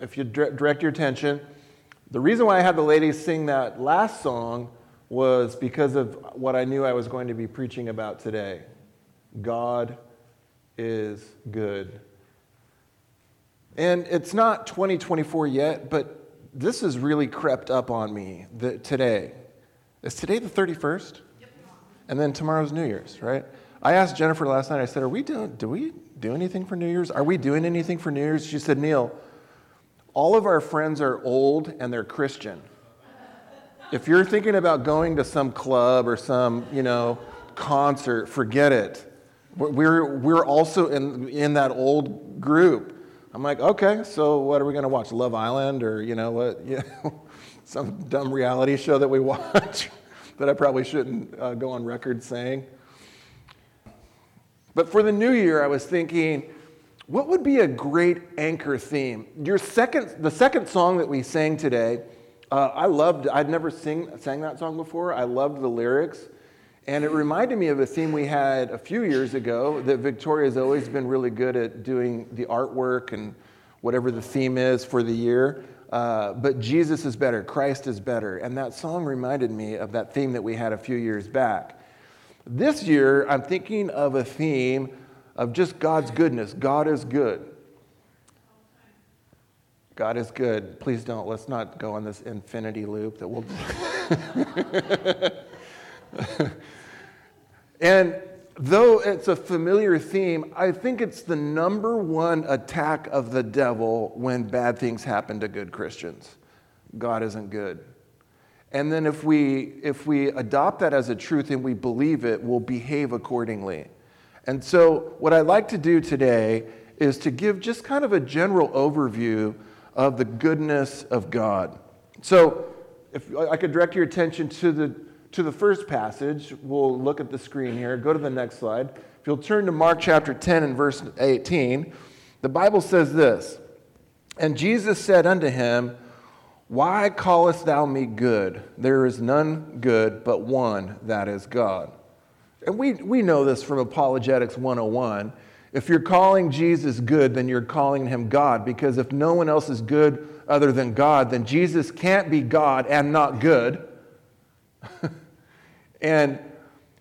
if you direct your attention, the reason why I had the ladies sing that last song was because of what I knew I was going to be preaching about today. God is good. And it's not 2024 yet, but this has really crept up on me the, today. Is today the 31st? Yep. And then tomorrow's New Year's, right? I asked Jennifer last night, I said, Are we doing, do we do anything for New Year's? Are we doing anything for New Year's? She said, Neal, all of our friends are old and they're Christian. If you're thinking about going to some club or some, you know, concert, forget it. We're, we're also in, in that old group. I'm like, okay, so what are we going to watch? Love Island or, you know, what? You know, some dumb reality show that we watch that I probably shouldn't uh, go on record saying. But for the new year, I was thinking, what would be a great anchor theme? Your second, the second song that we sang today uh, I loved, I'd never sing, sang that song before. I loved the lyrics. And it reminded me of a theme we had a few years ago that Victoria's always been really good at doing the artwork and whatever the theme is for the year. Uh, but Jesus is better, Christ is better. And that song reminded me of that theme that we had a few years back. This year, I'm thinking of a theme of just God's goodness. God is good. God is good. Please don't. Let's not go on this infinity loop that will. and though it's a familiar theme, I think it's the number one attack of the devil when bad things happen to good Christians. God isn't good. And then if we if we adopt that as a truth and we believe it, we'll behave accordingly. And so what I'd like to do today is to give just kind of a general overview of the goodness of God. So, if I could direct your attention to the, to the first passage, we'll look at the screen here. Go to the next slide. If you'll turn to Mark chapter 10 and verse 18, the Bible says this And Jesus said unto him, Why callest thou me good? There is none good but one, that is God. And we, we know this from Apologetics 101 if you're calling Jesus good, then you're calling him God, because if no one else is good other than God, then Jesus can't be God and not good. and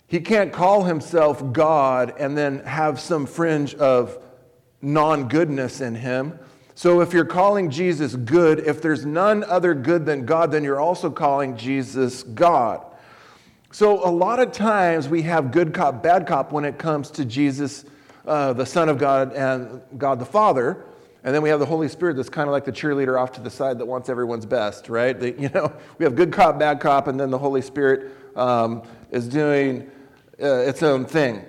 he can't call himself God and then have some fringe of non goodness in him. So if you're calling Jesus good, if there's none other good than God, then you're also calling Jesus God. So a lot of times we have good cop, bad cop when it comes to Jesus uh, the Son of God and God the Father. And then we have the Holy Spirit that's kind of like the cheerleader off to the side that wants everyone's best, right? You know, we have good cop, bad cop, and then the Holy Spirit um, is doing uh, its own thing.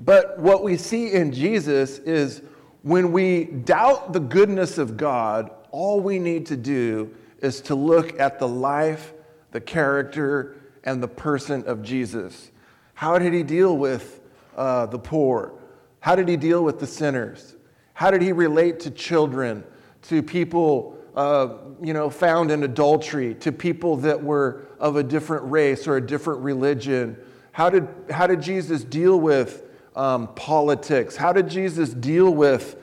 But what we see in Jesus is when we doubt the goodness of God, all we need to do is to look at the life, the character, and the person of Jesus. How did he deal with uh, the poor? How did he deal with the sinners? How did he relate to children, to people uh, you know, found in adultery, to people that were of a different race or a different religion? How did, how did Jesus deal with um, politics? How did Jesus deal with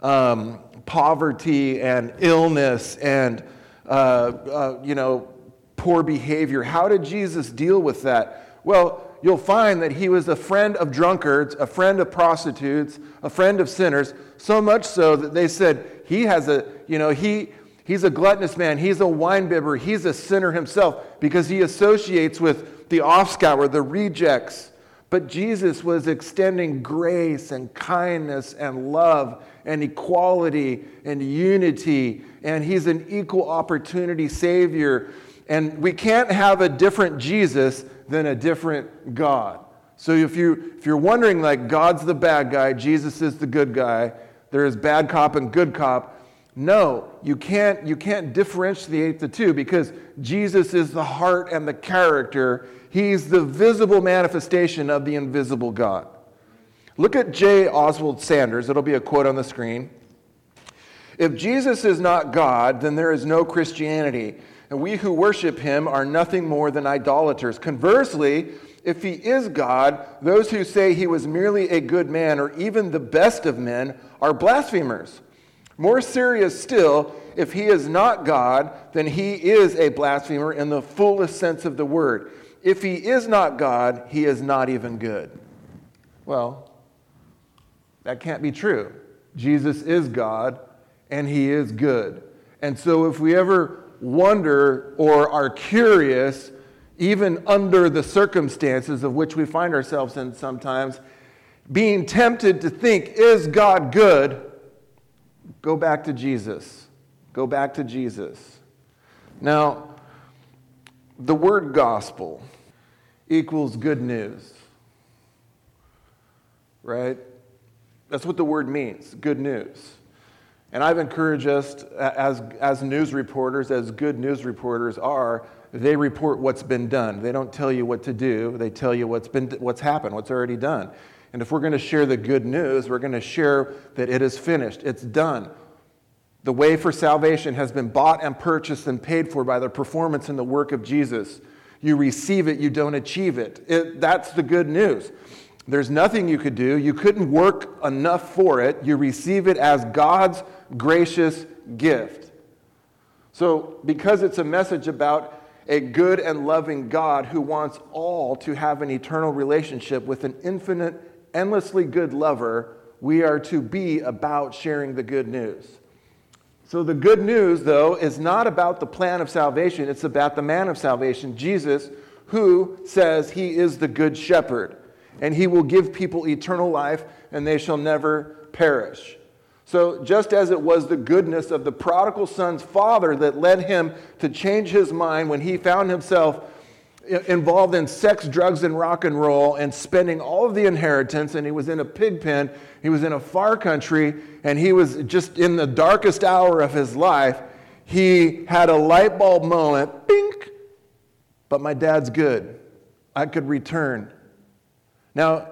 um, poverty and illness and uh, uh, you know, poor behavior? How did Jesus deal with that? Well, you'll find that he was a friend of drunkards, a friend of prostitutes, a friend of sinners, so much so that they said he has a, you know, he he's a gluttonous man, he's a winebibber, he's a sinner himself because he associates with the offscour, the rejects. But Jesus was extending grace and kindness and love and equality and unity, and he's an equal opportunity Savior. And we can't have a different Jesus than a different God. So if, you, if you're wondering, like, God's the bad guy, Jesus is the good guy, there is bad cop and good cop, no, you can't, you can't differentiate the two because Jesus is the heart and the character. He's the visible manifestation of the invisible God. Look at J. Oswald Sanders. It'll be a quote on the screen. If Jesus is not God, then there is no Christianity and we who worship him are nothing more than idolaters. Conversely, if he is God, those who say he was merely a good man or even the best of men are blasphemers. More serious still, if he is not God, then he is a blasphemer in the fullest sense of the word. If he is not God, he is not even good. Well, that can't be true. Jesus is God and he is good. And so if we ever wonder or are curious, even under the circumstances of which we find ourselves in sometimes, being tempted to think, is God good? Go back to Jesus. Go back to Jesus. Now, the word gospel equals good news, right? That's what the word means good news. And I've encouraged us as, as news reporters, as good news reporters are, they report what's been done. They don't tell you what to do, they tell you what's, been, what's happened, what's already done. And if we're going to share the good news, we're going to share that it is finished, it's done. The way for salvation has been bought and purchased and paid for by the performance and the work of Jesus. You receive it, you don't achieve it. it. That's the good news. There's nothing you could do. You couldn't work enough for it. You receive it as God's gracious gift. So, because it's a message about a good and loving God who wants all to have an eternal relationship with an infinite, endlessly good lover, we are to be about sharing the good news. So, the good news, though, is not about the plan of salvation, it's about the man of salvation, Jesus, who says he is the good shepherd, and he will give people eternal life, and they shall never perish. So, just as it was the goodness of the prodigal son's father that led him to change his mind when he found himself involved in sex, drugs, and rock and roll and spending all of the inheritance, and he was in a pig pen. He was in a far country, and he was just in the darkest hour of his life. He had a light bulb moment, bink, but my dad's good. I could return. Now,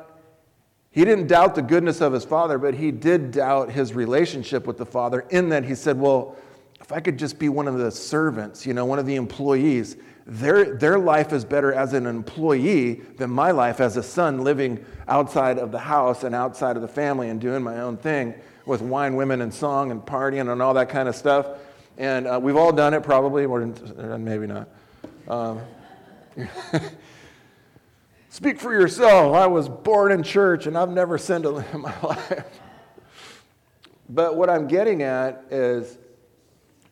he didn't doubt the goodness of his father, but he did doubt his relationship with the father in that he said, Well, if I could just be one of the servants, you know, one of the employees, their, their life is better as an employee than my life as a son living outside of the house and outside of the family and doing my own thing with wine, women, and song and partying and all that kind of stuff. And uh, we've all done it probably, or maybe not. Um, speak for yourself. I was born in church and I've never sinned in my life. But what I'm getting at is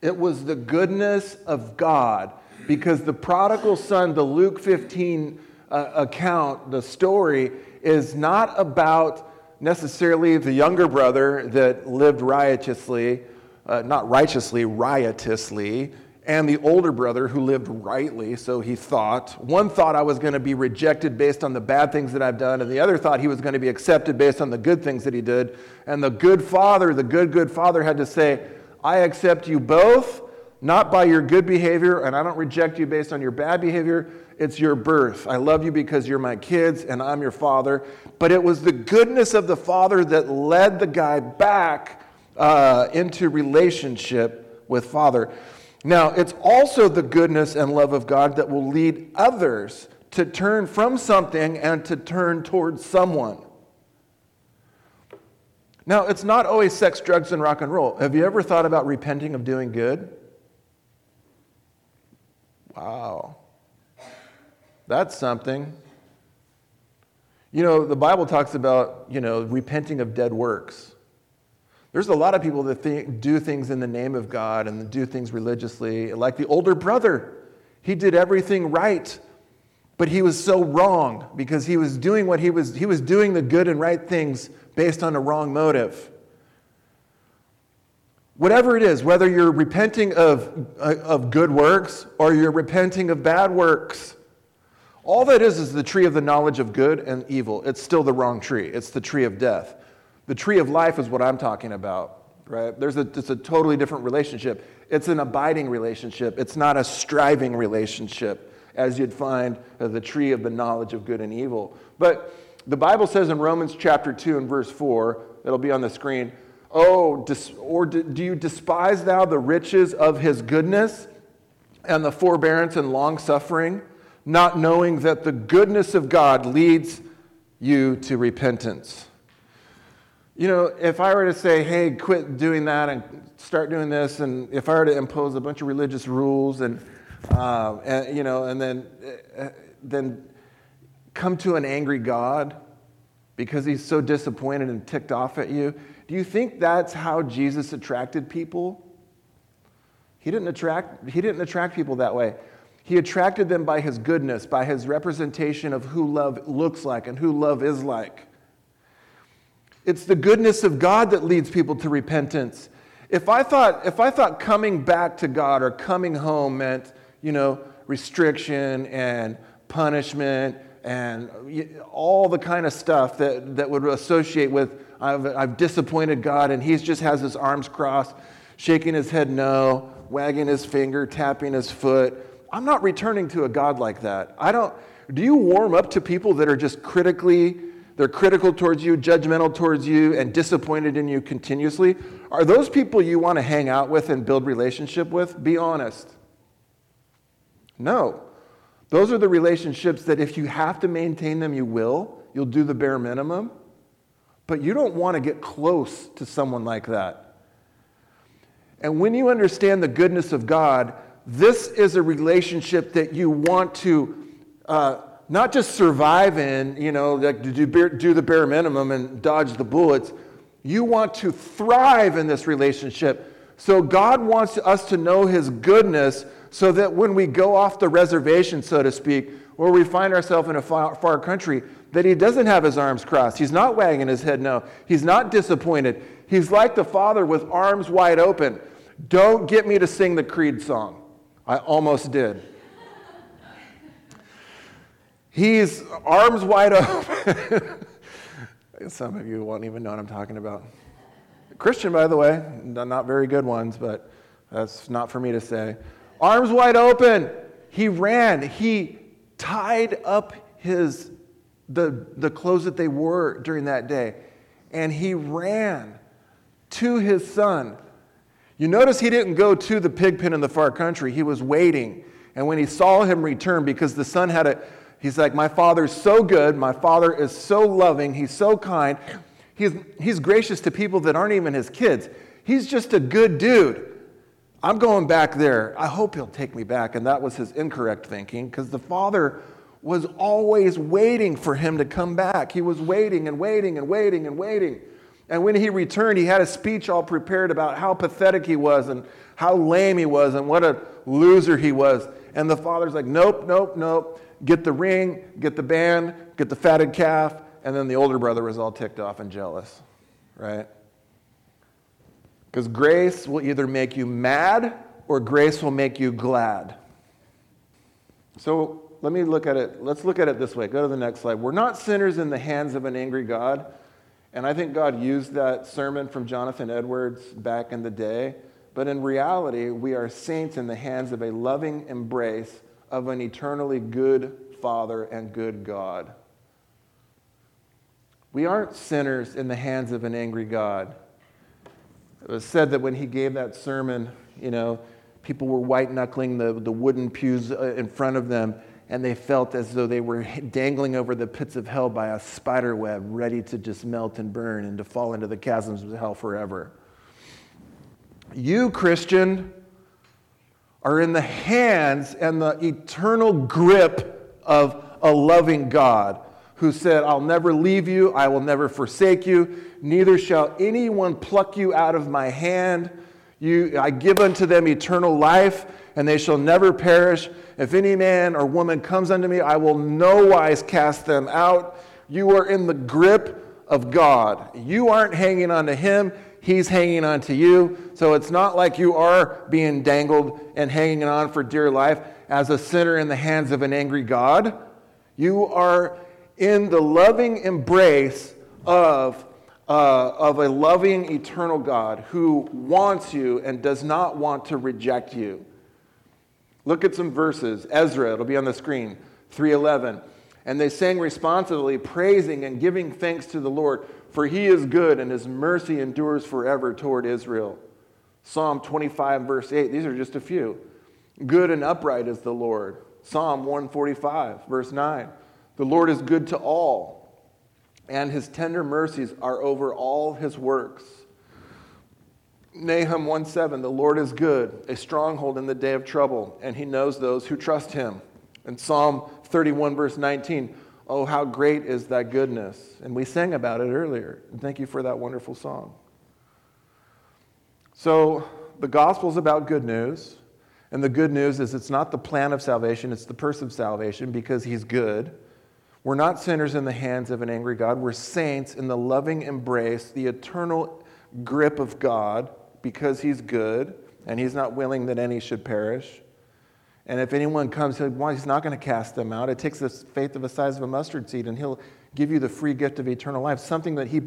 it was the goodness of God because the prodigal son, the Luke 15 uh, account, the story, is not about necessarily the younger brother that lived riotously, uh, not righteously, riotously, and the older brother who lived rightly, so he thought. One thought I was going to be rejected based on the bad things that I've done, and the other thought he was going to be accepted based on the good things that he did. And the good father, the good, good father, had to say, I accept you both not by your good behavior, and I don't reject you based on your bad behavior. It's your birth. I love you because you're my kids and I'm your father. But it was the goodness of the father that led the guy back uh, into relationship with father. Now, it's also the goodness and love of God that will lead others to turn from something and to turn towards someone. Now, it's not always sex, drugs, and rock and roll. Have you ever thought about repenting of doing good? Wow. That's something. You know, the Bible talks about, you know, repenting of dead works. There's a lot of people that think, do things in the name of God and do things religiously, like the older brother. He did everything right, but he was so wrong because he was doing what he was, he was doing the good and right things based on a wrong motive. Whatever it is, whether you're repenting of, uh, of good works or you're repenting of bad works, all that is is the tree of the knowledge of good and evil. It's still the wrong tree. It's the tree of death. The tree of life is what I'm talking about, right? There's a, it's a totally different relationship. It's an abiding relationship, it's not a striving relationship, as you'd find the tree of the knowledge of good and evil. But the Bible says in Romans chapter 2 and verse 4, it'll be on the screen Oh, or do you despise thou the riches of his goodness and the forbearance and long suffering, not knowing that the goodness of God leads you to repentance? You know, if I were to say, hey, quit doing that and start doing this, and if I were to impose a bunch of religious rules and, uh, and you know, and then, uh, then come to an angry God because he's so disappointed and ticked off at you, do you think that's how Jesus attracted people? He didn't attract, he didn't attract people that way. He attracted them by his goodness, by his representation of who love looks like and who love is like. It's the goodness of God that leads people to repentance. If I thought, if I thought coming back to God or coming home meant, you know, restriction and punishment and all the kind of stuff that, that would associate with I've, I've disappointed God and he just has his arms crossed, shaking his head no, wagging his finger, tapping his foot. I'm not returning to a God like that. I don't, do you warm up to people that are just critically they're critical towards you, judgmental towards you, and disappointed in you continuously. Are those people you want to hang out with and build relationship with? Be honest. No. Those are the relationships that if you have to maintain them, you will. You'll do the bare minimum. But you don't want to get close to someone like that. And when you understand the goodness of God, this is a relationship that you want to uh, not just survive in, you know, like do, do the bare minimum and dodge the bullets. You want to thrive in this relationship. So God wants us to know His goodness so that when we go off the reservation, so to speak, or we find ourselves in a far, far country, that He doesn't have His arms crossed. He's not wagging His head no. He's not disappointed. He's like the Father with arms wide open. Don't get me to sing the Creed song. I almost did. He's arms wide open. Some of you won't even know what I'm talking about. Christian, by the way, not very good ones, but that's not for me to say. Arms wide open. He ran. He tied up his the, the clothes that they wore during that day, and he ran to his son. You notice he didn't go to the pig pen in the far country. He was waiting. And when he saw him return, because the son had a He's like, My father's so good. My father is so loving. He's so kind. He's, he's gracious to people that aren't even his kids. He's just a good dude. I'm going back there. I hope he'll take me back. And that was his incorrect thinking because the father was always waiting for him to come back. He was waiting and waiting and waiting and waiting. And when he returned, he had a speech all prepared about how pathetic he was and how lame he was and what a loser he was. And the father's like, Nope, nope, nope get the ring, get the band, get the fatted calf, and then the older brother was all ticked off and jealous, right? Because grace will either make you mad or grace will make you glad. So let me look at it. Let's look at it this way. Go to the next slide. We're not sinners in the hands of an angry God. And I think God used that sermon from Jonathan Edwards back in the day. But in reality, we are saints in the hands of a loving embrace of an eternally good Father and good God. We aren't sinners in the hands of an angry God. It was said that when he gave that sermon, you know, people were white knuckling the, the wooden pews uh, in front of them, and they felt as though they were dangling over the pits of hell by a spider web, ready to just melt and burn and to fall into the chasms of hell forever. You, Christian, are in the hands and the eternal grip of a loving God who said, I'll never leave you, I will never forsake you, neither shall anyone pluck you out of my hand. You, I give unto them eternal life, and they shall never perish. If any man or woman comes unto me, I will no wise cast them out. You are in the grip of God. You aren't hanging on to him, he's hanging on to you. So it's not like you are being dangled and hanging on for dear life as a sinner in the hands of an angry God. You are in the loving embrace of, uh, of a loving, eternal God who wants you and does not want to reject you. Look at some verses. Ezra, it'll be on the screen, 311. And they sang responsively, praising and giving thanks to the Lord for he is good and his mercy endures forever toward Israel. Psalm 25, verse 8. These are just a few. Good and upright is the Lord. Psalm 145, verse 9. The Lord is good to all. and his tender mercies are over all his works. Nahum 1 7, the Lord is good, a stronghold in the day of trouble, and he knows those who trust him. And Psalm 31, verse 19, oh, how great is that goodness. And we sang about it earlier. And thank you for that wonderful song. So, the gospel is about good news. And the good news is it's not the plan of salvation, it's the person of salvation because he's good. We're not sinners in the hands of an angry God. We're saints in the loving embrace, the eternal grip of God because he's good and he's not willing that any should perish. And if anyone comes, well, he's not going to cast them out. It takes the faith of the size of a mustard seed, and he'll give you the free gift of eternal life, something that he,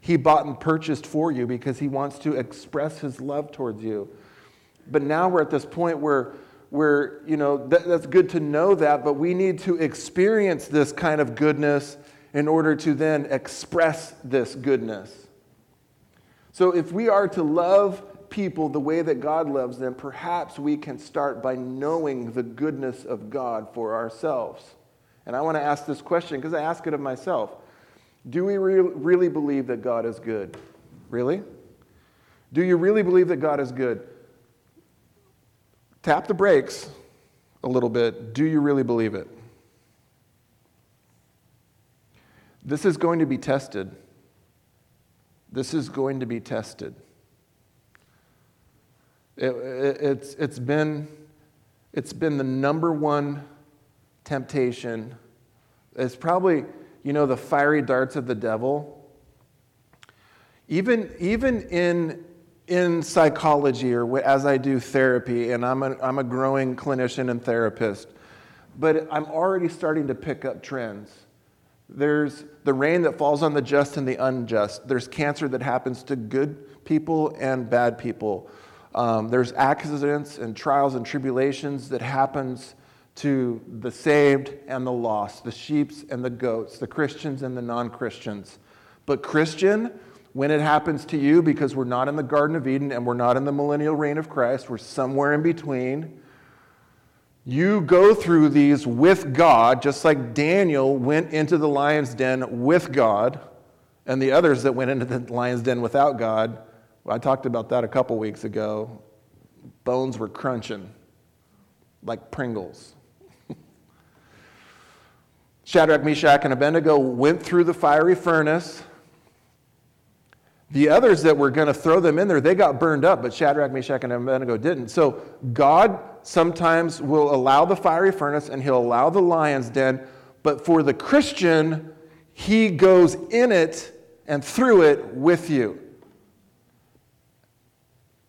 he bought and purchased for you because he wants to express his love towards you. But now we're at this point where, where you know, that, that's good to know that, but we need to experience this kind of goodness in order to then express this goodness. So if we are to love people the way that God loves them, perhaps we can start by knowing the goodness of God for ourselves. And I want to ask this question because I ask it of myself. Do we re- really believe that God is good? Really? Do you really believe that God is good? Tap the brakes a little bit. Do you really believe it? This is going to be tested. This is going to be tested. It, it, it's, it's, been, it's been the number one temptation. It's probably, you know, the fiery darts of the devil. Even, even in, in psychology, or as I do therapy, and I'm a, I'm a growing clinician and therapist, but I'm already starting to pick up trends. There's the rain that falls on the just and the unjust. There's cancer that happens to good people and bad people. Um, there's accidents and trials and tribulations that happens to the saved and the lost, the sheeps and the goats, the Christians and the non-Christians. But Christian, when it happens to you, because we're not in the Garden of Eden and we're not in the millennial reign of Christ, we're somewhere in between. You go through these with God, just like Daniel went into the lion's den with God, and the others that went into the lion's den without God I talked about that a couple weeks ago. Bones were crunching like Pringles. Shadrach, Meshach, and Abednego went through the fiery furnace. The others that were going to throw them in there, they got burned up, but Shadrach, Meshach, and Abednego didn't. So God sometimes will allow the fiery furnace and he'll allow the lion's den, but for the Christian, he goes in it and through it with you.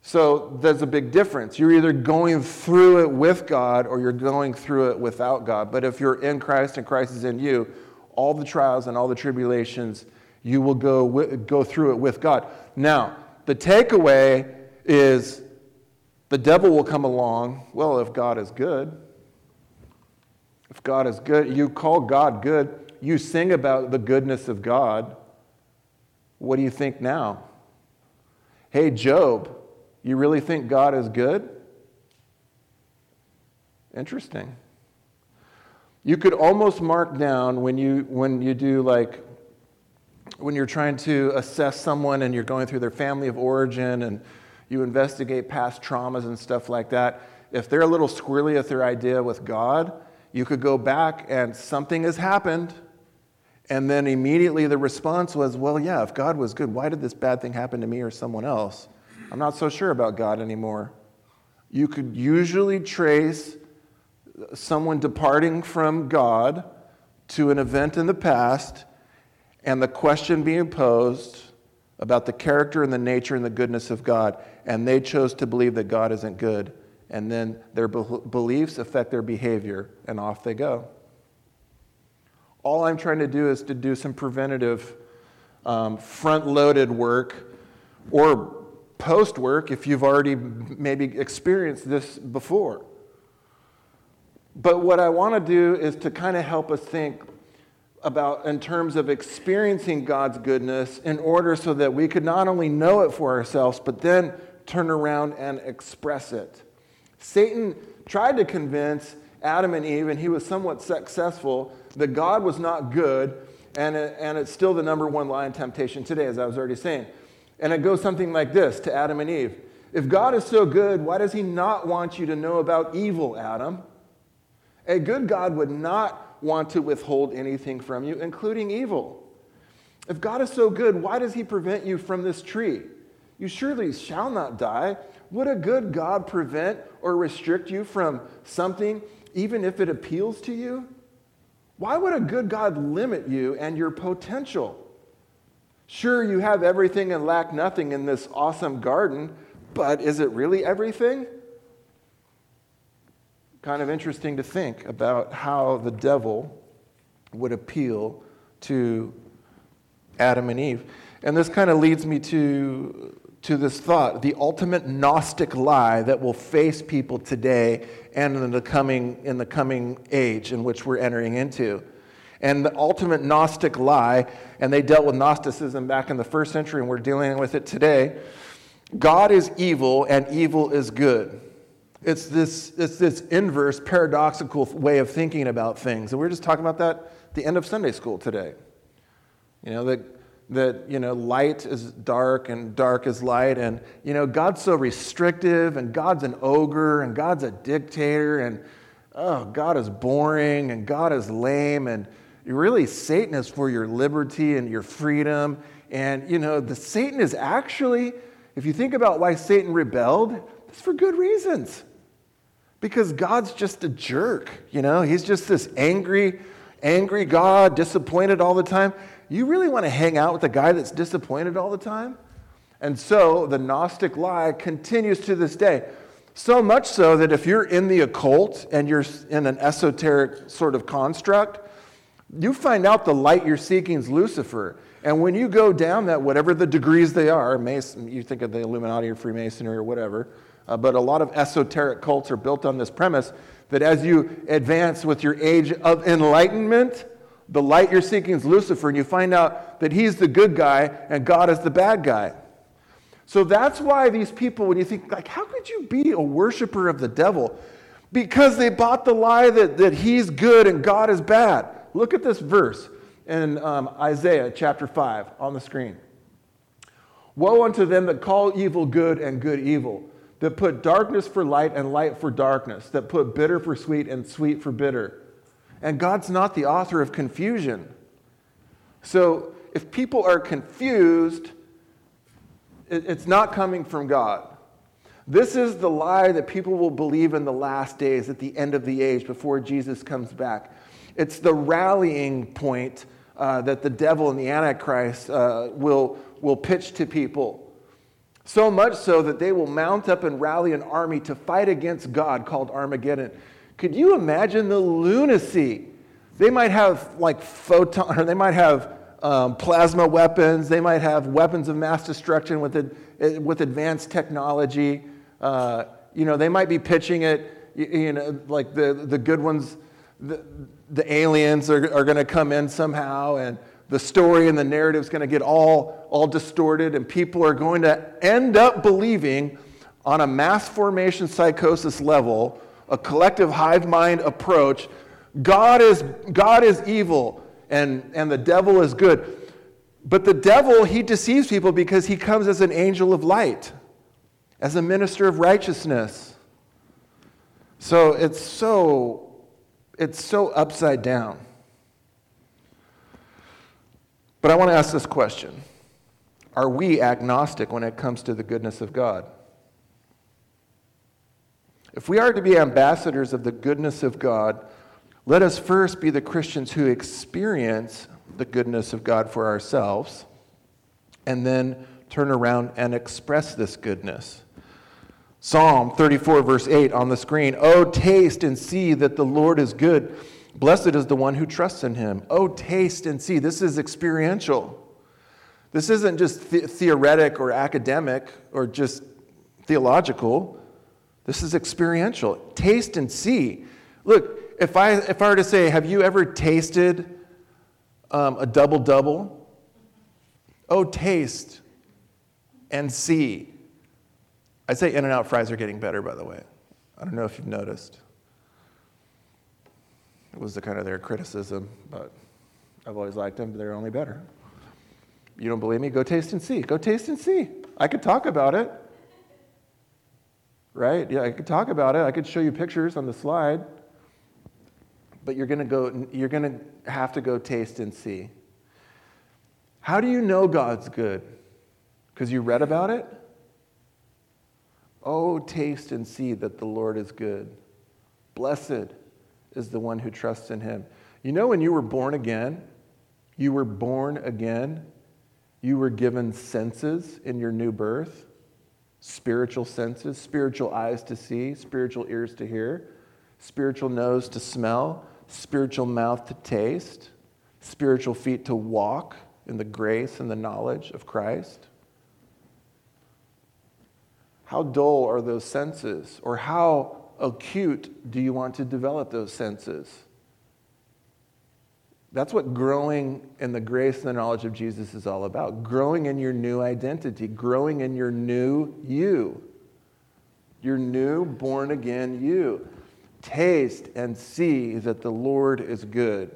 So there's a big difference. You're either going through it with God or you're going through it without God. But if you're in Christ and Christ is in you, all the trials and all the tribulations, you will go, go through it with God. Now, the takeaway is the devil will come along. Well, if God is good, if God is good, you call God good, you sing about the goodness of God. What do you think now? Hey, Job, you really think God is good? Interesting. You could almost mark down when you, when you do like, when you're trying to assess someone and you're going through their family of origin and you investigate past traumas and stuff like that, if they're a little squirrely with their idea with God, you could go back and something has happened. And then immediately the response was, well, yeah, if God was good, why did this bad thing happen to me or someone else? I'm not so sure about God anymore. You could usually trace someone departing from God to an event in the past and the question being posed about the character and the nature and the goodness of God. And they chose to believe that God isn't good. And then their be- beliefs affect their behavior, and off they go. All I'm trying to do is to do some preventative, um, front loaded work or post work if you've already maybe experienced this before. But what I want to do is to kind of help us think about in terms of experiencing God's goodness in order so that we could not only know it for ourselves, but then turn around and express it. Satan tried to convince Adam and Eve, and he was somewhat successful, that God was not good And, it, and it's still the number one lie and temptation today, as I was already saying. And it goes something like this to Adam and Eve If God is so good, why does he not want you to know about evil, Adam? A good God would not want to withhold anything from you, including evil. If God is so good, why does he prevent you from this tree? You surely shall not die. Would a good God prevent or restrict you from something, even if it appeals to you? Why would a good God limit you and your potential? Sure, you have everything and lack nothing in this awesome garden, but is it really everything? Kind of interesting to think about how the devil would appeal to Adam and Eve. And this kind of leads me to, to this thought the ultimate Gnostic lie that will face people today and in the coming, in the coming age in which we're entering into. And the ultimate Gnostic lie, and they dealt with Gnosticism back in the first century, and we're dealing with it today God is evil and evil is good. It's this, it's this inverse, paradoxical way of thinking about things. And we are just talking about that at the end of Sunday school today. You know, that that you know light is dark and dark is light and you know god's so restrictive and god's an ogre and god's a dictator and oh god is boring and god is lame and really satan is for your liberty and your freedom and you know the satan is actually if you think about why satan rebelled it's for good reasons because god's just a jerk you know he's just this angry angry god disappointed all the time you really want to hang out with a guy that's disappointed all the time? And so the Gnostic lie continues to this day. So much so that if you're in the occult and you're in an esoteric sort of construct, you find out the light you're seeking is Lucifer. And when you go down that, whatever the degrees they are, Mason, you think of the Illuminati or Freemasonry or whatever, uh, but a lot of esoteric cults are built on this premise that as you advance with your age of enlightenment, the light you're seeking is Lucifer, and you find out that he's the good guy and God is the bad guy. So that's why these people, when you think, like, how could you be a worshiper of the devil? Because they bought the lie that, that he's good and God is bad. Look at this verse in um, Isaiah chapter 5 on the screen. Woe unto them that call evil good and good evil, that put darkness for light and light for darkness, that put bitter for sweet and sweet for bitter. And God's not the author of confusion. So if people are confused, it's not coming from God. This is the lie that people will believe in the last days, at the end of the age, before Jesus comes back. It's the rallying point uh, that the devil and the Antichrist uh, will, will pitch to people. So much so that they will mount up and rally an army to fight against God called Armageddon. Could you imagine the lunacy? They might have like photon, or they might have um, plasma weapons. They might have weapons of mass destruction with, it, with advanced technology. Uh, you know, they might be pitching it, you, you know, like the, the good ones, the, the aliens are, are going to come in somehow, and the story and the narrative is going to get all, all distorted, and people are going to end up believing on a mass formation psychosis level a collective hive mind approach. God is, God is evil and, and the devil is good. But the devil, he deceives people because he comes as an angel of light, as a minister of righteousness. So it's so, it's so upside down. But I want to ask this question Are we agnostic when it comes to the goodness of God? If we are to be ambassadors of the goodness of God, let us first be the Christians who experience the goodness of God for ourselves and then turn around and express this goodness. Psalm 34, verse 8 on the screen. Oh, taste and see that the Lord is good. Blessed is the one who trusts in him. Oh, taste and see. This is experiential. This isn't just the- theoretic or academic or just theological. This is experiential. Taste and see. Look, if I, if I were to say, Have you ever tasted um, a double double? Oh, taste and see. I'd say In N Out fries are getting better, by the way. I don't know if you've noticed. It was the kind of their criticism, but I've always liked them, but they're only better. You don't believe me? Go taste and see. Go taste and see. I could talk about it. Right? Yeah, I could talk about it. I could show you pictures on the slide. But you're going to go you're to have to go taste and see. How do you know God's good? Cuz you read about it? Oh, taste and see that the Lord is good. Blessed is the one who trusts in him. You know, when you were born again, you were born again, you were given senses in your new birth spiritual senses, spiritual eyes to see, spiritual ears to hear, spiritual nose to smell, spiritual mouth to taste, spiritual feet to walk in the grace and the knowledge of Christ. How dull are those senses? Or how acute do you want to develop those senses? That's what growing in the grace and the knowledge of Jesus is all about. Growing in your new identity, growing in your new you, your new born again you. Taste and see that the Lord is good.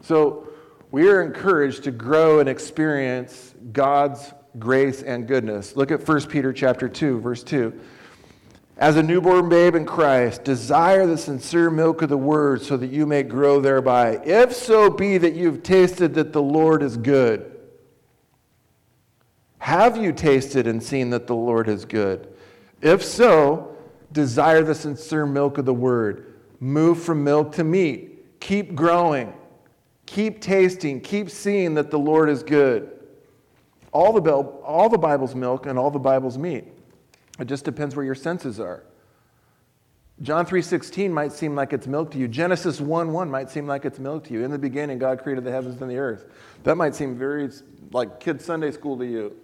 So we are encouraged to grow and experience God's grace and goodness. Look at 1 Peter chapter 2, verse 2. As a newborn babe in Christ, desire the sincere milk of the word so that you may grow thereby. If so be that you've tasted that the Lord is good. Have you tasted and seen that the Lord is good? If so, desire the sincere milk of the word. Move from milk to meat. Keep growing. Keep tasting. Keep seeing that the Lord is good. All the, all the Bible's milk and all the Bible's meat. It just depends where your senses are. John 3:16 might seem like it's milk to you. Genesis 1:1 might seem like it's milk to you. In the beginning God created the heavens and the earth. That might seem very like kid Sunday school to you.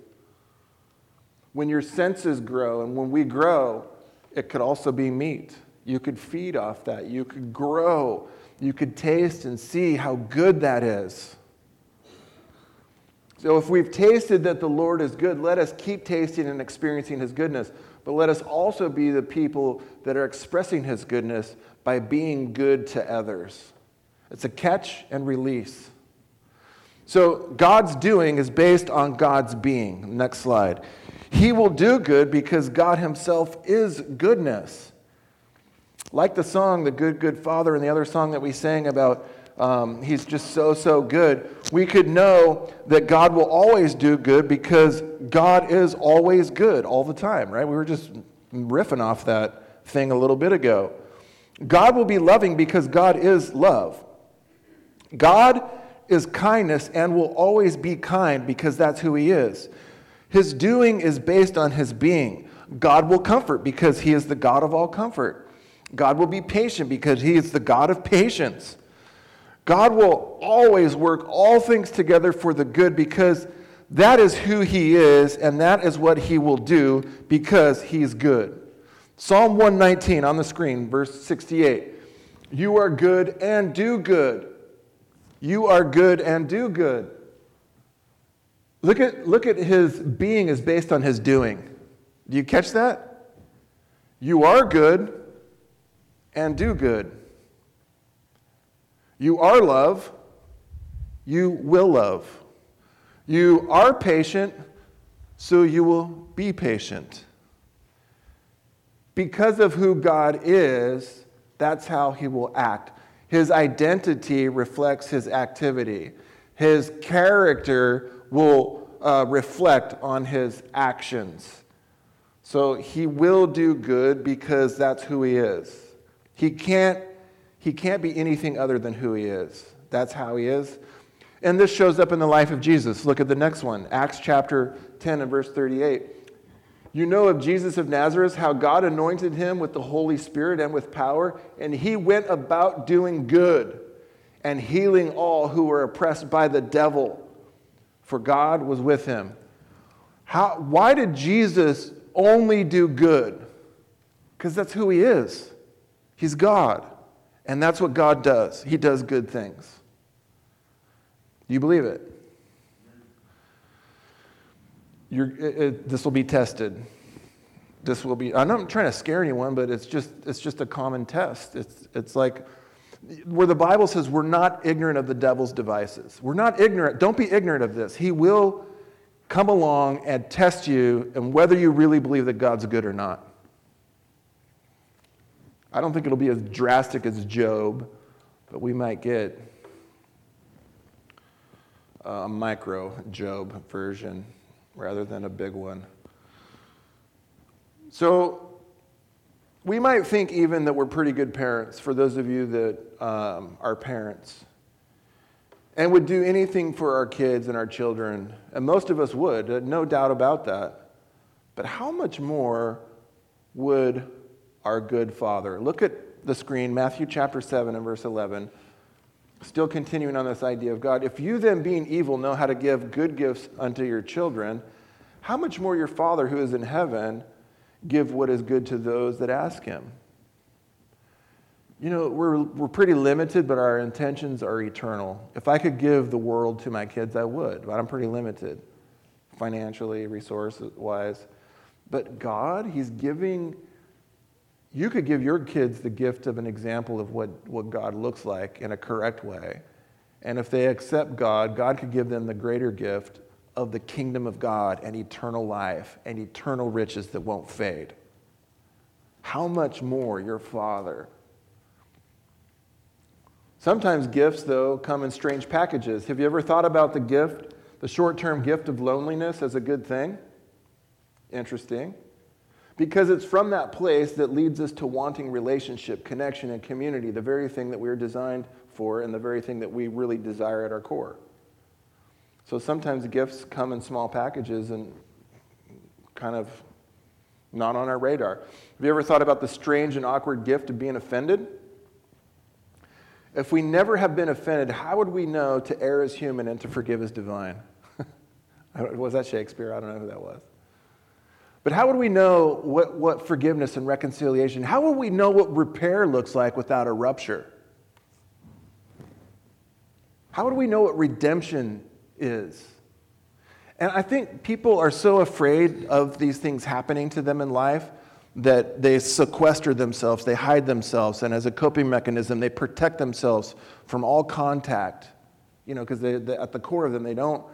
When your senses grow and when we grow, it could also be meat. You could feed off that. You could grow. You could taste and see how good that is. So if we've tasted that the Lord is good, let us keep tasting and experiencing his goodness. But let us also be the people that are expressing his goodness by being good to others. It's a catch and release. So God's doing is based on God's being. Next slide. He will do good because God himself is goodness. Like the song, The Good, Good Father, and the other song that we sang about um, he's just so, so good. We could know that God will always do good because God is always good all the time, right? We were just riffing off that thing a little bit ago. God will be loving because God is love. God is kindness and will always be kind because that's who He is. His doing is based on His being. God will comfort because He is the God of all comfort. God will be patient because He is the God of patience. God will always work all things together for the good because that is who He is and that is what He will do because He's good. Psalm 119 on the screen, verse 68. You are good and do good. You are good and do good. Look at, look at his being is based on his doing. Do you catch that? You are good and do good. You are love, you will love. You are patient, so you will be patient. Because of who God is, that's how he will act. His identity reflects his activity. His character will uh, reflect on his actions. So he will do good because that's who he is. He can't he can't be anything other than who he is. That's how he is. And this shows up in the life of Jesus. Look at the next one Acts chapter 10 and verse 38. You know of Jesus of Nazareth, how God anointed him with the Holy Spirit and with power, and he went about doing good and healing all who were oppressed by the devil, for God was with him. How, why did Jesus only do good? Because that's who he is. He's God. And that's what God does. He does good things. Do you believe it? It, it, this will be tested. This will be. I'm not trying to scare anyone, but it's just it's just a common test. It's it's like where the Bible says we're not ignorant of the devil's devices. We're not ignorant. Don't be ignorant of this. He will come along and test you and whether you really believe that God's good or not. I don't think it'll be as drastic as Job, but we might get a micro Job version rather than a big one. So, we might think even that we're pretty good parents for those of you that um, are parents and would do anything for our kids and our children. And most of us would, no doubt about that. But how much more would our good Father? Look at the screen, Matthew chapter 7 and verse 11. Still continuing on this idea of God. If you then, being evil, know how to give good gifts unto your children, how much more your Father who is in heaven give what is good to those that ask him? You know, we're, we're pretty limited, but our intentions are eternal. If I could give the world to my kids, I would, but I'm pretty limited financially, resource wise. But God, He's giving, you could give your kids the gift of an example of what, what God looks like in a correct way. And if they accept God, God could give them the greater gift of the kingdom of God and eternal life and eternal riches that won't fade. How much more your Father? Sometimes gifts, though, come in strange packages. Have you ever thought about the gift, the short term gift of loneliness, as a good thing? Interesting. Because it's from that place that leads us to wanting relationship, connection, and community, the very thing that we are designed for and the very thing that we really desire at our core. So sometimes gifts come in small packages and kind of not on our radar. Have you ever thought about the strange and awkward gift of being offended? If we never have been offended, how would we know to err as human and to forgive as divine? was that Shakespeare? I don't know who that was. But how would we know what, what forgiveness and reconciliation, how would we know what repair looks like without a rupture? How would we know what redemption is? And I think people are so afraid of these things happening to them in life that they sequester themselves, they hide themselves, and as a coping mechanism, they protect themselves from all contact. You know, because at the core of them, they don't,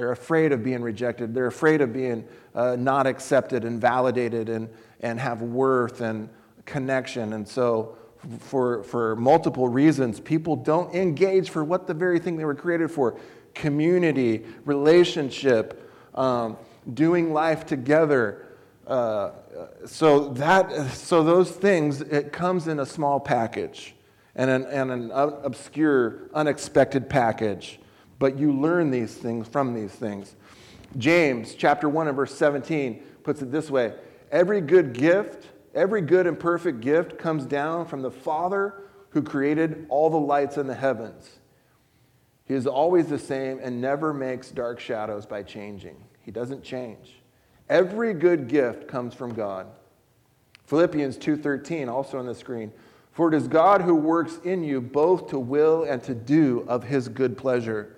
they're afraid of being rejected. They're afraid of being uh, not accepted and validated and, and have worth and connection. And so, for, for multiple reasons, people don't engage for what the very thing they were created for community, relationship, um, doing life together. Uh, so that so those things it comes in a small package and an, and an obscure unexpected package but you learn these things from these things james chapter 1 and verse 17 puts it this way every good gift every good and perfect gift comes down from the father who created all the lights in the heavens he is always the same and never makes dark shadows by changing he doesn't change Every good gift comes from God. Philippians 2:13 also on the screen. For it is God who works in you both to will and to do of his good pleasure.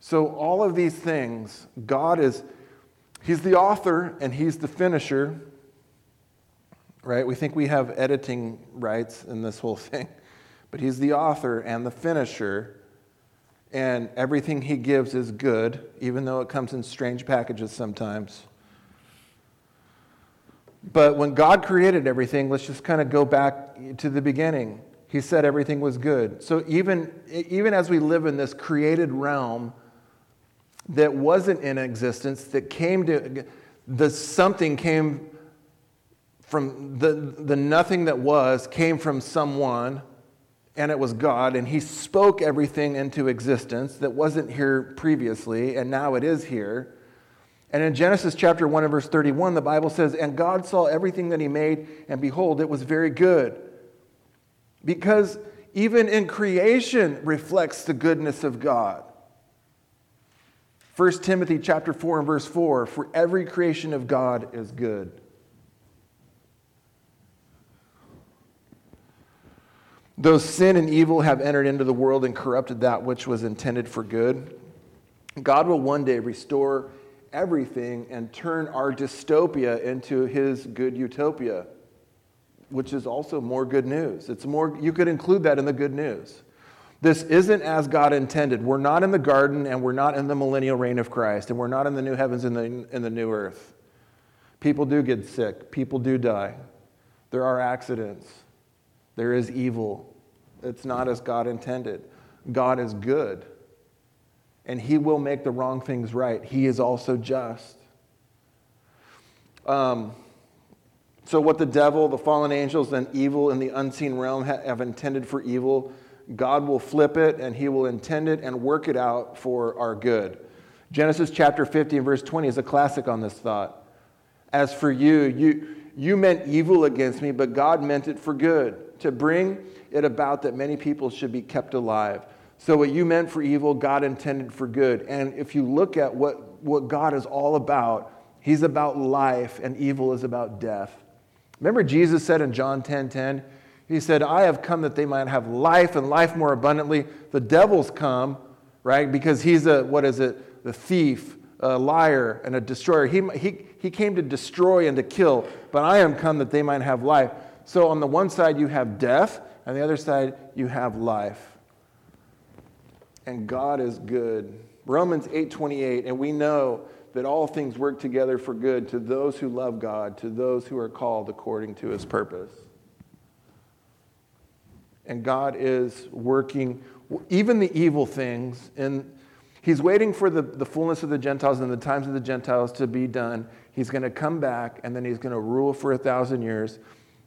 So all of these things, God is he's the author and he's the finisher. Right? We think we have editing rights in this whole thing. But he's the author and the finisher. And everything he gives is good, even though it comes in strange packages sometimes. But when God created everything, let's just kind of go back to the beginning. He said everything was good. So even, even as we live in this created realm that wasn't in existence, that came to, the something came from the, the nothing that was, came from someone, and it was God, and He spoke everything into existence that wasn't here previously, and now it is here. And in Genesis chapter 1 and verse 31, the Bible says, And God saw everything that he made, and behold, it was very good. Because even in creation reflects the goodness of God. 1 Timothy chapter 4 and verse 4, for every creation of God is good. Though sin and evil have entered into the world and corrupted that which was intended for good, God will one day restore everything and turn our dystopia into his good utopia. which is also more good news. It's more, you could include that in the good news. This isn't as God intended. We're not in the garden and we're not in the millennial reign of Christ and we're not in the new heavens and the, in the new earth. People do get sick, people do die. There are accidents, there is evil. It's not as God intended. God is good and He will make the wrong things right. He is also just. Um, so, what the devil, the fallen angels, and evil in the unseen realm have intended for evil, God will flip it and he will intend it and work it out for our good. Genesis chapter 50 and verse 20 is a classic on this thought. As for you, you, you meant evil against me, but God meant it for good, to bring it about that many people should be kept alive. So, what you meant for evil, God intended for good. And if you look at what, what God is all about, He's about life, and evil is about death. Remember, Jesus said in John 10 10, he said, I have come that they might have life and life more abundantly. The devil's come, right? Because he's a, what is it? The thief, a liar, and a destroyer. He, he, he came to destroy and to kill, but I am come that they might have life. So on the one side, you have death, and the other side, you have life. And God is good. Romans 8:28, and we know that all things work together for good to those who love God, to those who are called according to his purpose and God is working even the evil things. And He's waiting for the, the fullness of the Gentiles and the times of the Gentiles to be done. He's going to come back, and then He's going to rule for a thousand years.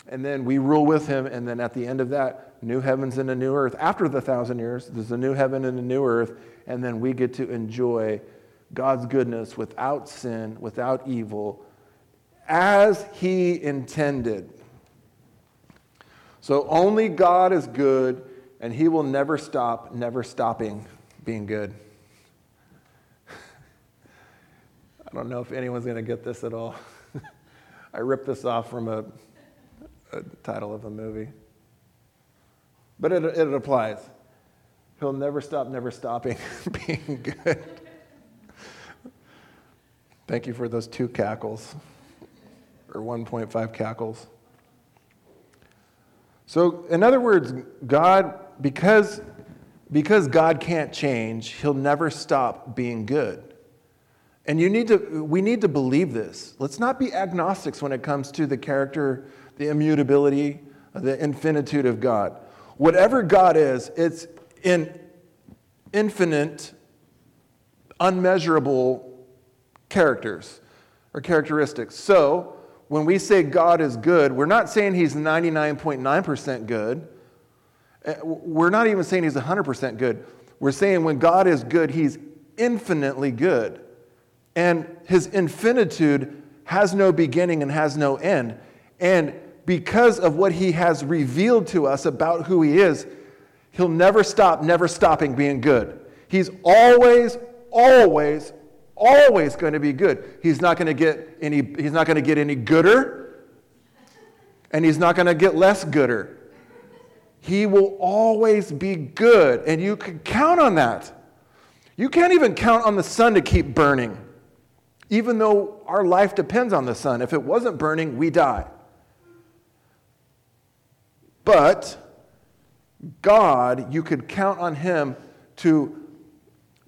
And then we rule with Him, and then at the end of that, new heavens and a new earth. After the thousand years, there's a new heaven and a new earth, and then we get to enjoy God's goodness without sin, without evil, as He intended. So only God is good, and He will never stop, never stopping being good. I don't know if anyone's going to get this at all. I ripped this off from a, a, title of a movie. But it, it applies. He'll never stop, never stopping being good. Thank you for those two cackles, or 1.5 cackles. So, in other words, God, because, because God can't change, He'll never stop being good. And you need to, we need to believe this. Let's not be agnostics when it comes to the character, the immutability, the infinitude of God. Whatever God is, it's in infinite, unmeasurable characters or characteristics. So, when we say God is good, we're not saying he's 99.9% good. Uh, we're not even saying he's 100% good. We're saying when God is good, he's infinitely good. And his infinitude has no beginning and has no end. And because of what he has revealed to us about who he is, he'll never stop, never stopping being good. He's always, always, always going to be good. He's not going to get any, he's not going to get any gooder, and he's not going to get less gooder. He will always be good, and you can count on that. You can't even count on the sun to keep burning, even though our life depends on the sun. If it wasn't burning, we die. But God, you could count on Him to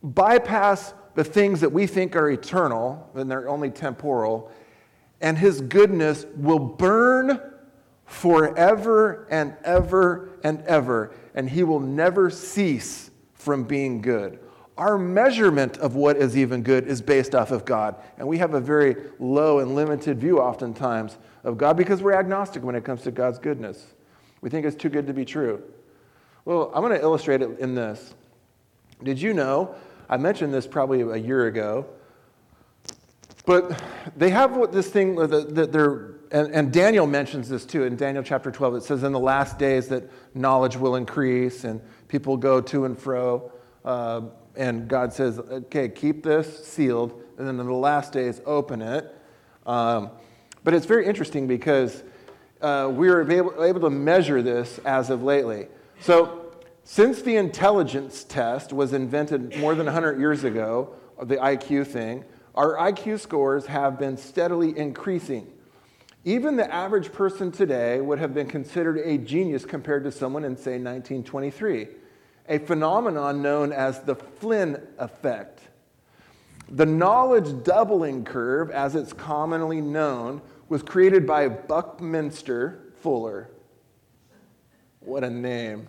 bypass the things that we think are eternal, and they're only temporal, and his goodness will burn forever and ever and ever, and he will never cease from being good. Our measurement of what is even good is based off of God, and we have a very low and limited view oftentimes of God because we're agnostic when it comes to God's goodness. We think it's too good to be true. Well, I'm going to illustrate it in this. Did you know I mentioned this probably a year ago. But they have what this thing that they're, and, Daniel mentions this too in Daniel chapter 12. It says, In the last days that knowledge will increase and people go to and fro. Uh, and God says, Okay, keep this sealed. And then in the last days, open it. Um, but it's very interesting because uh, we are able, able to measure this as of lately. So since the intelligence test was invented more than 100 years ago, the IQ thing, our IQ scores have been steadily increasing. Even the average person today would have been considered a genius compared to someone in, say, 1923, a phenomenon known as the Flynn effect. The knowledge doubling curve, as it's commonly known, was created by Buckminster Fuller. What a name.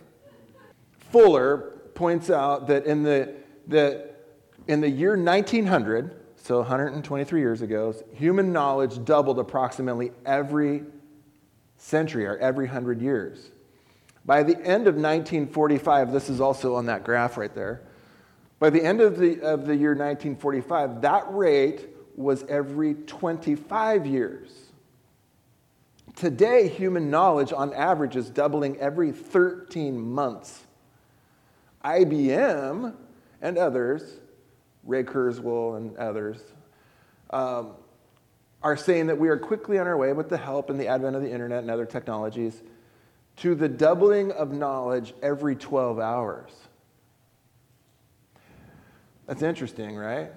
Fuller points out that in the, that in the year 1900, so 123 years ago, human knowledge doubled approximately every century or every hundred years. By the end of 1945, this is also on that graph right there. By the end of the, of the year 1945, that rate was every 25 years. Today, human knowledge on average is doubling every 13 months. IBM and others Ray Kurzweil and others, um, are saying that we are quickly on our way with the help and the advent of the internet and other technologies to the doubling of knowledge every 12 hours. That's interesting, right?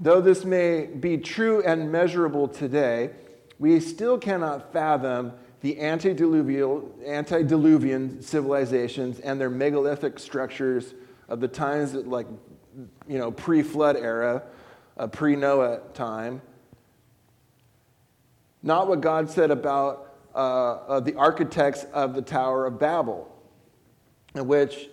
Though this may be true and measurable today, we still cannot fathom the antediluvian, civilizations and their megalithic structures of the times that, like you know, pre-flood era, uh, pre-Noah time. Not what God said about uh, uh, the architects of the Tower of Babel, in which,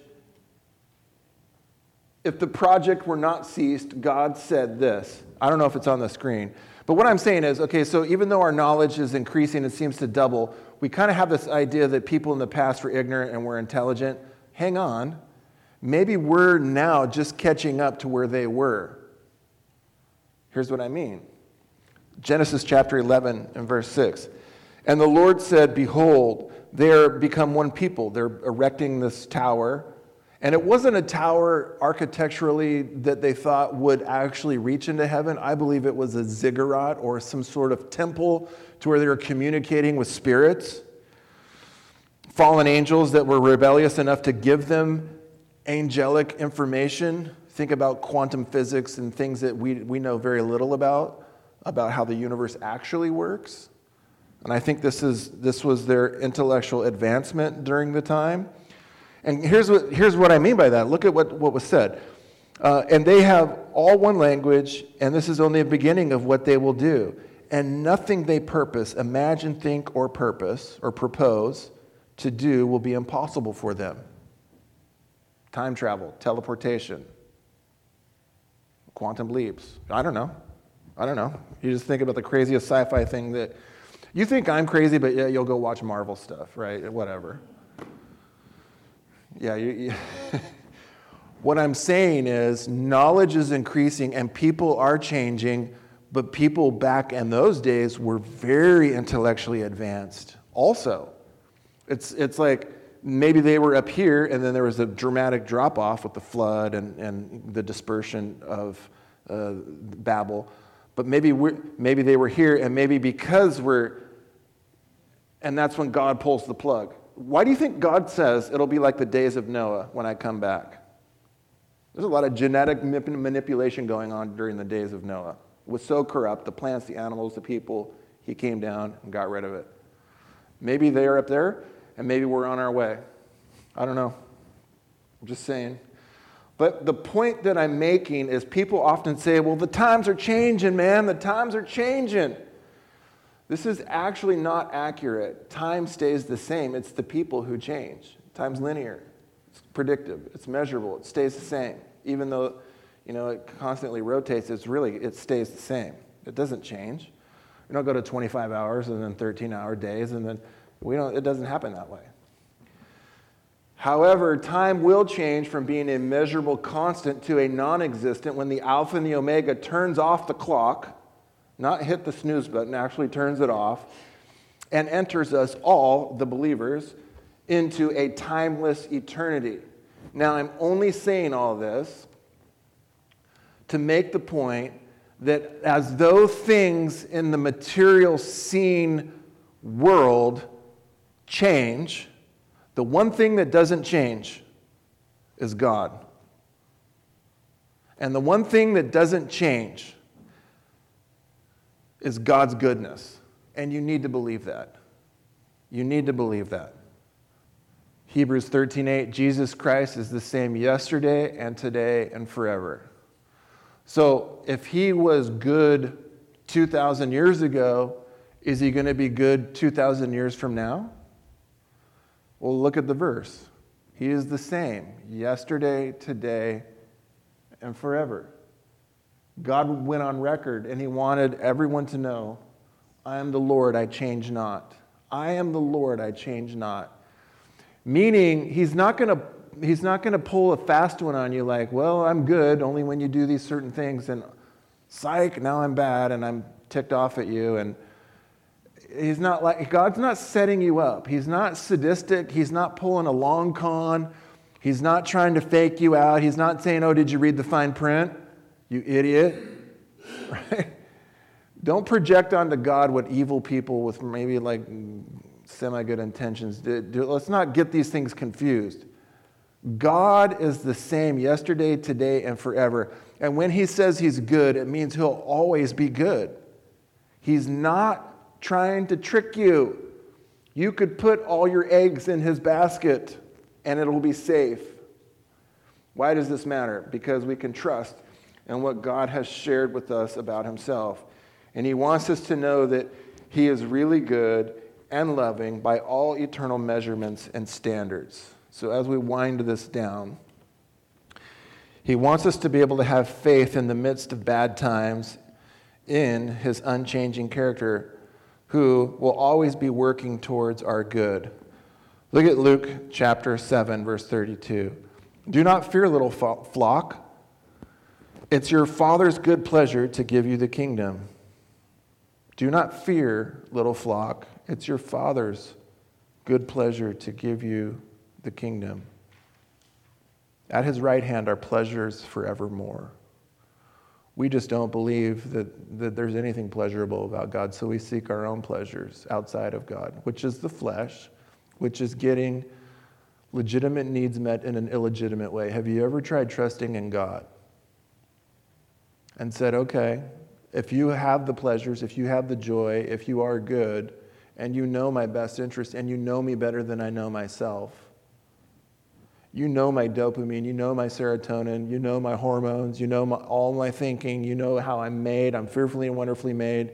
if the project were not ceased, God said this. I don't know if it's on the screen. But what I'm saying is okay, so even though our knowledge is increasing, it seems to double, we kind of have this idea that people in the past were ignorant and were intelligent. Hang on. Maybe we're now just catching up to where they were. Here's what I mean Genesis chapter 11 and verse 6. And the Lord said, Behold, they are become one people. They're erecting this tower. And it wasn't a tower architecturally that they thought would actually reach into heaven. I believe it was a ziggurat or some sort of temple to where they were communicating with spirits, fallen angels that were rebellious enough to give them angelic information. Think about quantum physics and things that we, we know very little about, about how the universe actually works. And I think this, is, this was their intellectual advancement during the time. And here's what, here's what I mean by that. Look at what, what was said. Uh, and they have all one language, and this is only a beginning of what they will do. And nothing they purpose, imagine, think, or purpose, or propose to do will be impossible for them time travel, teleportation, quantum leaps. I don't know. I don't know. You just think about the craziest sci fi thing that you think I'm crazy, but yeah, you'll go watch Marvel stuff, right? Whatever. Yeah, you, you what I'm saying is knowledge is increasing and people are changing, but people back in those days were very intellectually advanced also. It's, it's like, maybe they were up here and then there was a dramatic drop off with the flood and, and the dispersion of uh, Babel. But maybe, we maybe they were here and maybe because we're, and that's when God pulls the plug. Why do you think God says it'll be like the days of Noah when I come back? There's a lot of genetic manipulation going on during the days of Noah. It was so corrupt, the plants, the animals, the people, he came down and got rid of it. Maybe they're up there, and maybe we're on our way. I don't know. I'm just saying. But the point that I'm making is people often say, well, the times are changing, man. The times are changing. This is actually not accurate. Time stays the same. It's the people who change. Time's linear. It's predictive. It's measurable. It stays the same. Even though, you know, it constantly rotates, it's really, it stays the same. It doesn't change. You don't go to 25 hours and then 13 hour days and then we don't, it doesn't happen that way. However, time will change from being a measurable constant to a non existent when the alpha and the omega turns off the clock, not hit the snooze button, actually turns it off, and enters us all, the believers, into a timeless eternity. Now, I'm only saying all this to make the point that as though things in the material seen world change, the one thing that doesn't change is God. And the one thing that doesn't change is God's goodness. And you need to believe that. You need to believe that. Hebrews 13:8 Jesus Christ is the same yesterday and today and forever. So, if he was good 2000 years ago, is he going to be good 2000 years from now? Well, look at the verse. He is the same yesterday, today, and forever. God went on record and he wanted everyone to know I am the Lord, I change not. I am the Lord, I change not. Meaning, he's not going to he's not going to pull a fast one on you like, well, I'm good only when you do these certain things and psych, now I'm bad and I'm ticked off at you and he's not like God's not setting you up. He's not sadistic, he's not pulling a long con. He's not trying to fake you out. He's not saying, "Oh, did you read the fine print? You idiot." Right? Don't project onto God what evil people with maybe like semi good intentions did. Let's not get these things confused. God is the same yesterday, today, and forever. And when he says he's good, it means he'll always be good. He's not trying to trick you. You could put all your eggs in his basket and it'll be safe. Why does this matter? Because we can trust in what God has shared with us about himself. And he wants us to know that he is really good and loving by all eternal measurements and standards. So, as we wind this down, he wants us to be able to have faith in the midst of bad times in his unchanging character, who will always be working towards our good. Look at Luke chapter 7, verse 32. Do not fear, little flock. It's your Father's good pleasure to give you the kingdom. Do not fear, little flock. It's your Father's good pleasure to give you the kingdom. At his right hand are pleasures forevermore. We just don't believe that, that there's anything pleasurable about God, so we seek our own pleasures outside of God, which is the flesh, which is getting legitimate needs met in an illegitimate way. Have you ever tried trusting in God and said, okay, if you have the pleasures, if you have the joy, if you are good, and you know my best interest, and you know me better than I know myself, you know my dopamine, you know my serotonin, you know my hormones, you know my, all my thinking, you know how I'm made, I'm fearfully and wonderfully made.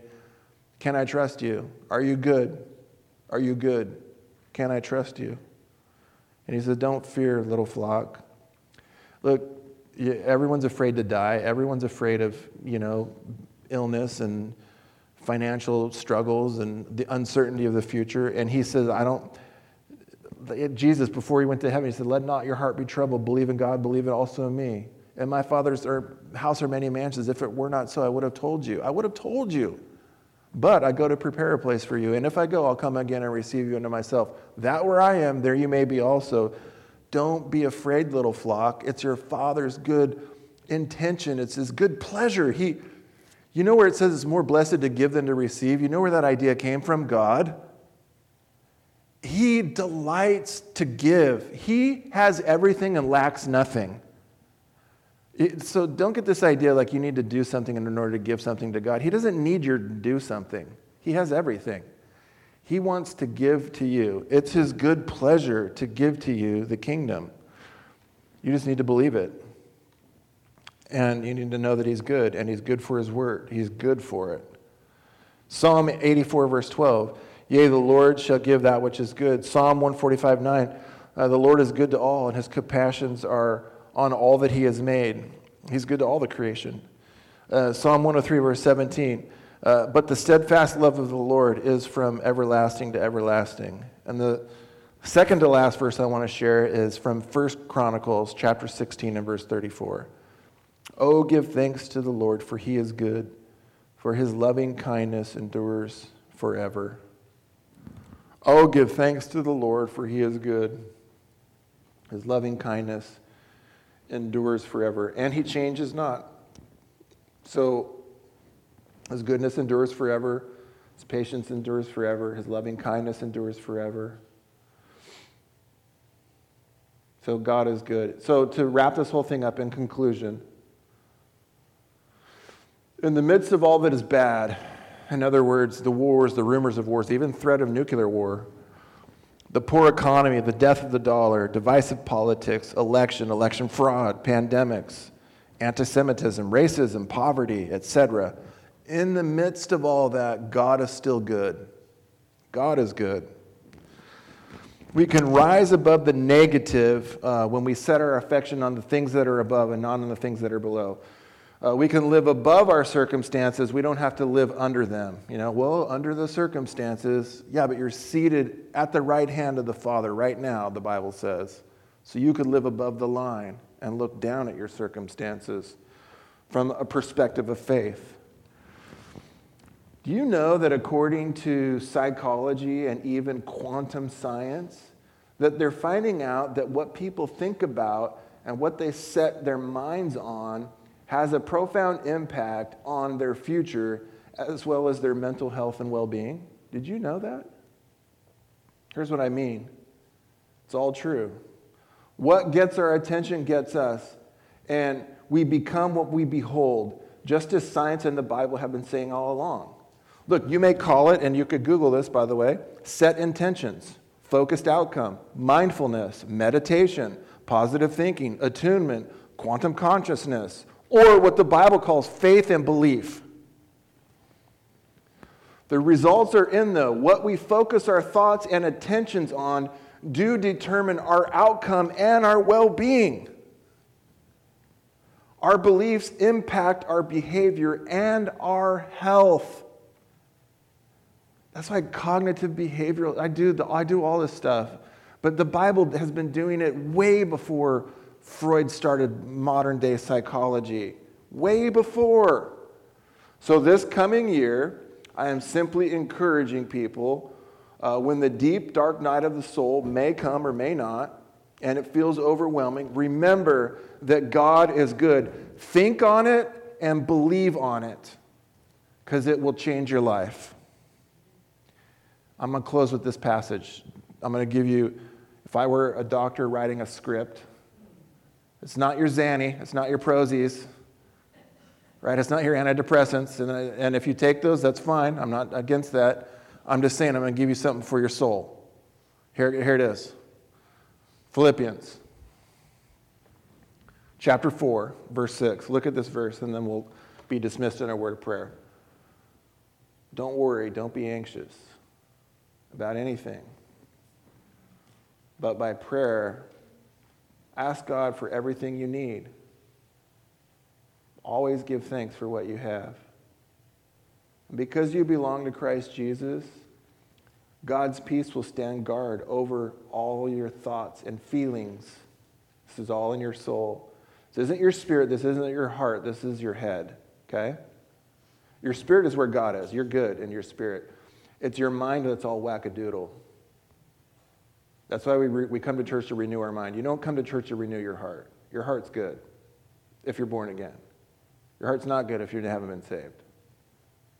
Can I trust you? Are you good? Are you good? Can I trust you? And he says, Don't fear, little flock. Look, everyone's afraid to die. Everyone's afraid of, you know, illness and financial struggles and the uncertainty of the future. And he says, I don't, Jesus, before he went to heaven, he said, Let not your heart be troubled. Believe in God, believe it also in me. And my father's house are many mansions. If it were not so, I would have told you. I would have told you. But I go to prepare a place for you. And if I go, I'll come again and receive you unto myself. That where I am, there you may be also. Don't be afraid, little flock. It's your father's good intention, it's his good pleasure. He you know where it says it's more blessed to give than to receive? You know where that idea came from? God. He delights to give. He has everything and lacks nothing. It, so don't get this idea like you need to do something in order to give something to God. He doesn't need you to do something, He has everything. He wants to give to you. It's His good pleasure to give to you the kingdom. You just need to believe it. And you need to know that He's good, and He's good for His word. He's good for it. Psalm 84, verse 12 Yea, the Lord shall give that which is good. Psalm 145, 9 uh, The Lord is good to all, and His compassions are on all that He has made. He's good to all the creation. Uh, Psalm 103, verse 17 uh, But the steadfast love of the Lord is from everlasting to everlasting. And the second to last verse I want to share is from 1 Chronicles chapter 16 and verse 34. Oh, give thanks to the Lord, for he is good, for his loving kindness endures forever. Oh, give thanks to the Lord, for he is good. His loving kindness endures forever, and he changes not. So, his goodness endures forever, his patience endures forever, his loving kindness endures forever. So, God is good. So, to wrap this whole thing up in conclusion, in the midst of all that is bad, In other words, the wars, the rumors of wars, even threat of nuclear war, the poor economy, the death of the dollar, divisive politics, election, election fraud, pandemics, anti Semitism, racism, poverty, etc. In the midst of all that, God is still good. God is good. We can rise above the negative uh, when we set our affection on the things that are above and not on the things that are below. Uh, we can live above our circumstances. We don't have to live under them. You know, well, under the circumstances, yeah, but you're seated at the right hand of the Father right now, the Bible says. So you could live above the line and look down at your circumstances from a perspective of faith. Do you know that according to psychology and even quantum science, that they're finding out that what people think about and what they set their minds on has a profound impact on their future as well as their mental health and well being. Did you know that? Here's what I mean it's all true. What gets our attention gets us, and we become what we behold, just as science and the Bible have been saying all along. Look, you may call it, and you could Google this, by the way, set intentions, focused outcome, mindfulness, meditation, positive thinking, attunement, quantum consciousness, or what the Bible calls faith and belief. The results are in, though. What we focus our thoughts and attentions on do determine our outcome and our well being. Our beliefs impact our behavior and our health. That's why cognitive behavioral, I do, the, I do all this stuff. But the Bible has been doing it way before Freud started modern day psychology, way before. So, this coming year, I am simply encouraging people uh, when the deep, dark night of the soul may come or may not, and it feels overwhelming, remember that God is good. Think on it and believe on it, because it will change your life. I'm going to close with this passage. I'm going to give you, if I were a doctor writing a script, it's not your Xanny, it's not your Prozis, right? It's not your antidepressants. And, and if you take those, that's fine. I'm not against that. I'm just saying I'm going to give you something for your soul. Here, here it is Philippians chapter 4, verse 6. Look at this verse, and then we'll be dismissed in a word of prayer. Don't worry, don't be anxious about anything, but by prayer, Ask God for everything you need. Always give thanks for what you have. Because you belong to Christ Jesus, God's peace will stand guard over all your thoughts and feelings. This is all in your soul. This isn't your spirit, this isn't your heart, this is your head, okay? Your spirit is where God is. You're good in your spirit. It's your mind that's all wackadoodle. That's why we, re- we come to church to renew our mind. You don't come to church to renew your heart. Your heart's good if you're born again. Your heart's not good if you haven't been saved.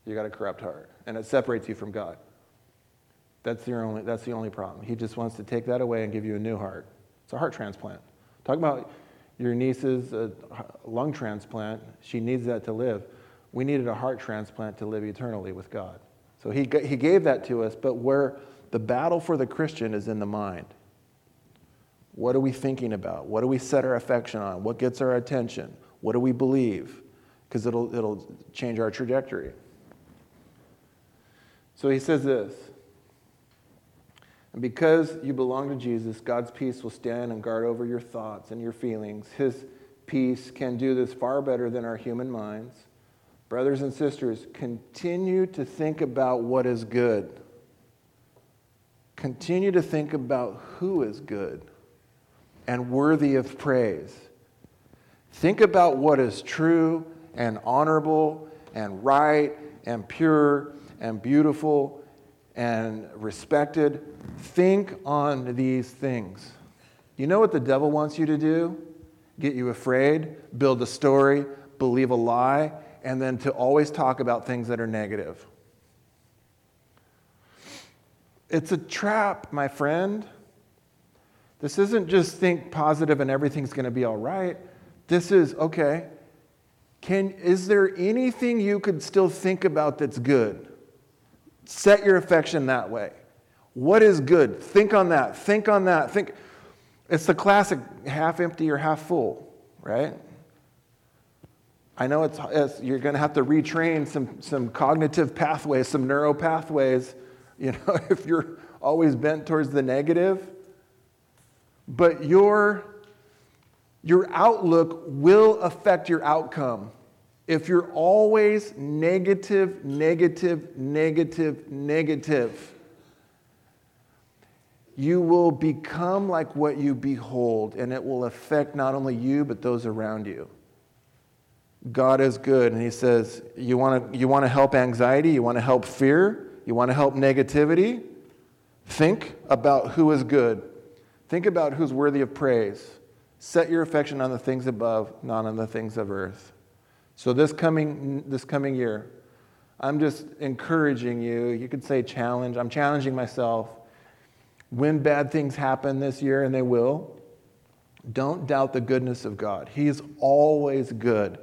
You got a corrupt heart, and it separates you from God. That's the only, that's the only problem. He just wants to take that away and give you a new heart. It's a heart transplant. Talk about your niece's uh, lung transplant. She needs that to live. We needed a heart transplant to live eternally with God. So he, he gave that to us, but where the battle for the Christian is in the mind. What are we thinking about? What do we set our affection on? What gets our attention? What do we believe? Because it'll, it'll change our trajectory. So he says this And because you belong to Jesus, God's peace will stand and guard over your thoughts and your feelings. His peace can do this far better than our human minds. Brothers and sisters, continue to think about what is good continue to think about who is good and worthy of praise. Think about what is true and honorable and right and pure and beautiful and respected. Think on these things. You know what the devil wants you to do? Get you afraid, build a story, believe a lie, and then to always talk about things that are negative. It's a trap, my friend. This isn't just think positive and everything's going to be all right. This is, okay, can, is there anything you could still think about that's good? Set your affection that way. What is good? Think on that. Think on that. Think. It's the classic half empty or half full, right? I know it's, it's you're going to have to retrain some, some cognitive pathways, some neuro pathways, you know, if you're always bent towards the negative. But your, your outlook will affect your outcome. If you're always negative, negative, negative, negative, you will become like what you behold, and it will affect not only you, but those around you. God is good, and He says, You want to you wanna help anxiety? You want to help fear? You want to help negativity? Think about who is good. Think about who's worthy of praise. Set your affection on the things above, not on the things of earth. So, this coming, this coming year, I'm just encouraging you. You could say challenge. I'm challenging myself when bad things happen this year, and they will, don't doubt the goodness of God. He's always good.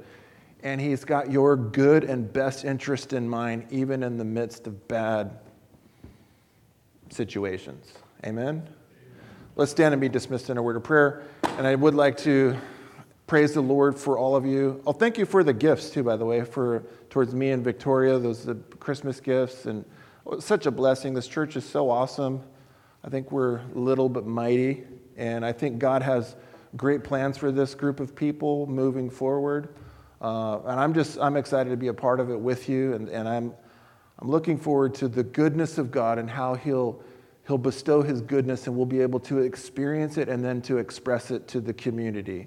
And He's got your good and best interest in mind, even in the midst of bad situations. Amen? Let's stand and be dismissed in a word of prayer. And I would like to praise the Lord for all of you. I'll thank you for the gifts, too, by the way, for towards me and Victoria, those the Christmas gifts. And oh, such a blessing. This church is so awesome. I think we're little but mighty, and I think God has great plans for this group of people moving forward. Uh, and I'm just I'm excited to be a part of it with you, and, and I'm I'm looking forward to the goodness of God and how He'll He'll bestow His goodness, and we'll be able to experience it and then to express it to the community.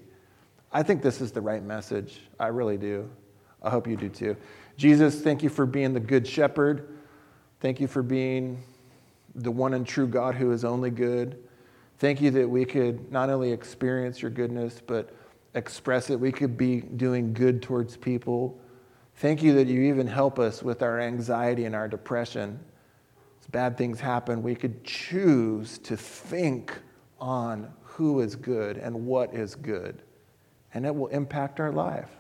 I think this is the right message. I really do. I hope you do too. Jesus, thank you for being the good shepherd. Thank you for being the one and true God who is only good. Thank you that we could not only experience your goodness, but express it. We could be doing good towards people. Thank you that you even help us with our anxiety and our depression. As bad things happen, we could choose to think on who is good and what is good, and it will impact our life.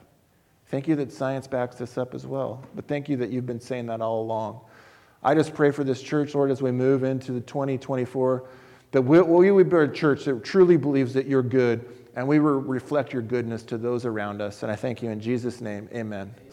Thank you that science backs this up as well. But thank you that you've been saying that all along. I just pray for this church, Lord, as we move into the 2024, that we, we be a church that truly believes that you're good and we reflect your goodness to those around us. And I thank you in Jesus' name. Amen.